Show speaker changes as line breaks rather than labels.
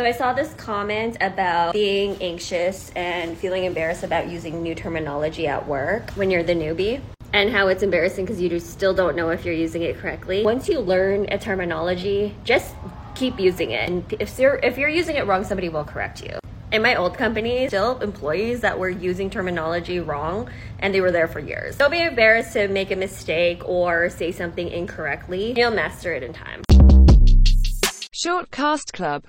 So I saw this comment about being anxious and feeling embarrassed about using new terminology at work when you're the newbie and how it's embarrassing because you still don't know if you're using it correctly. Once you learn a terminology, just keep using it. And if you're if you're using it wrong, somebody will correct you. In my old company, still employees that were using terminology wrong and they were there for years. Don't be embarrassed to make a mistake or say something incorrectly. You'll master it in time.
Shortcast Club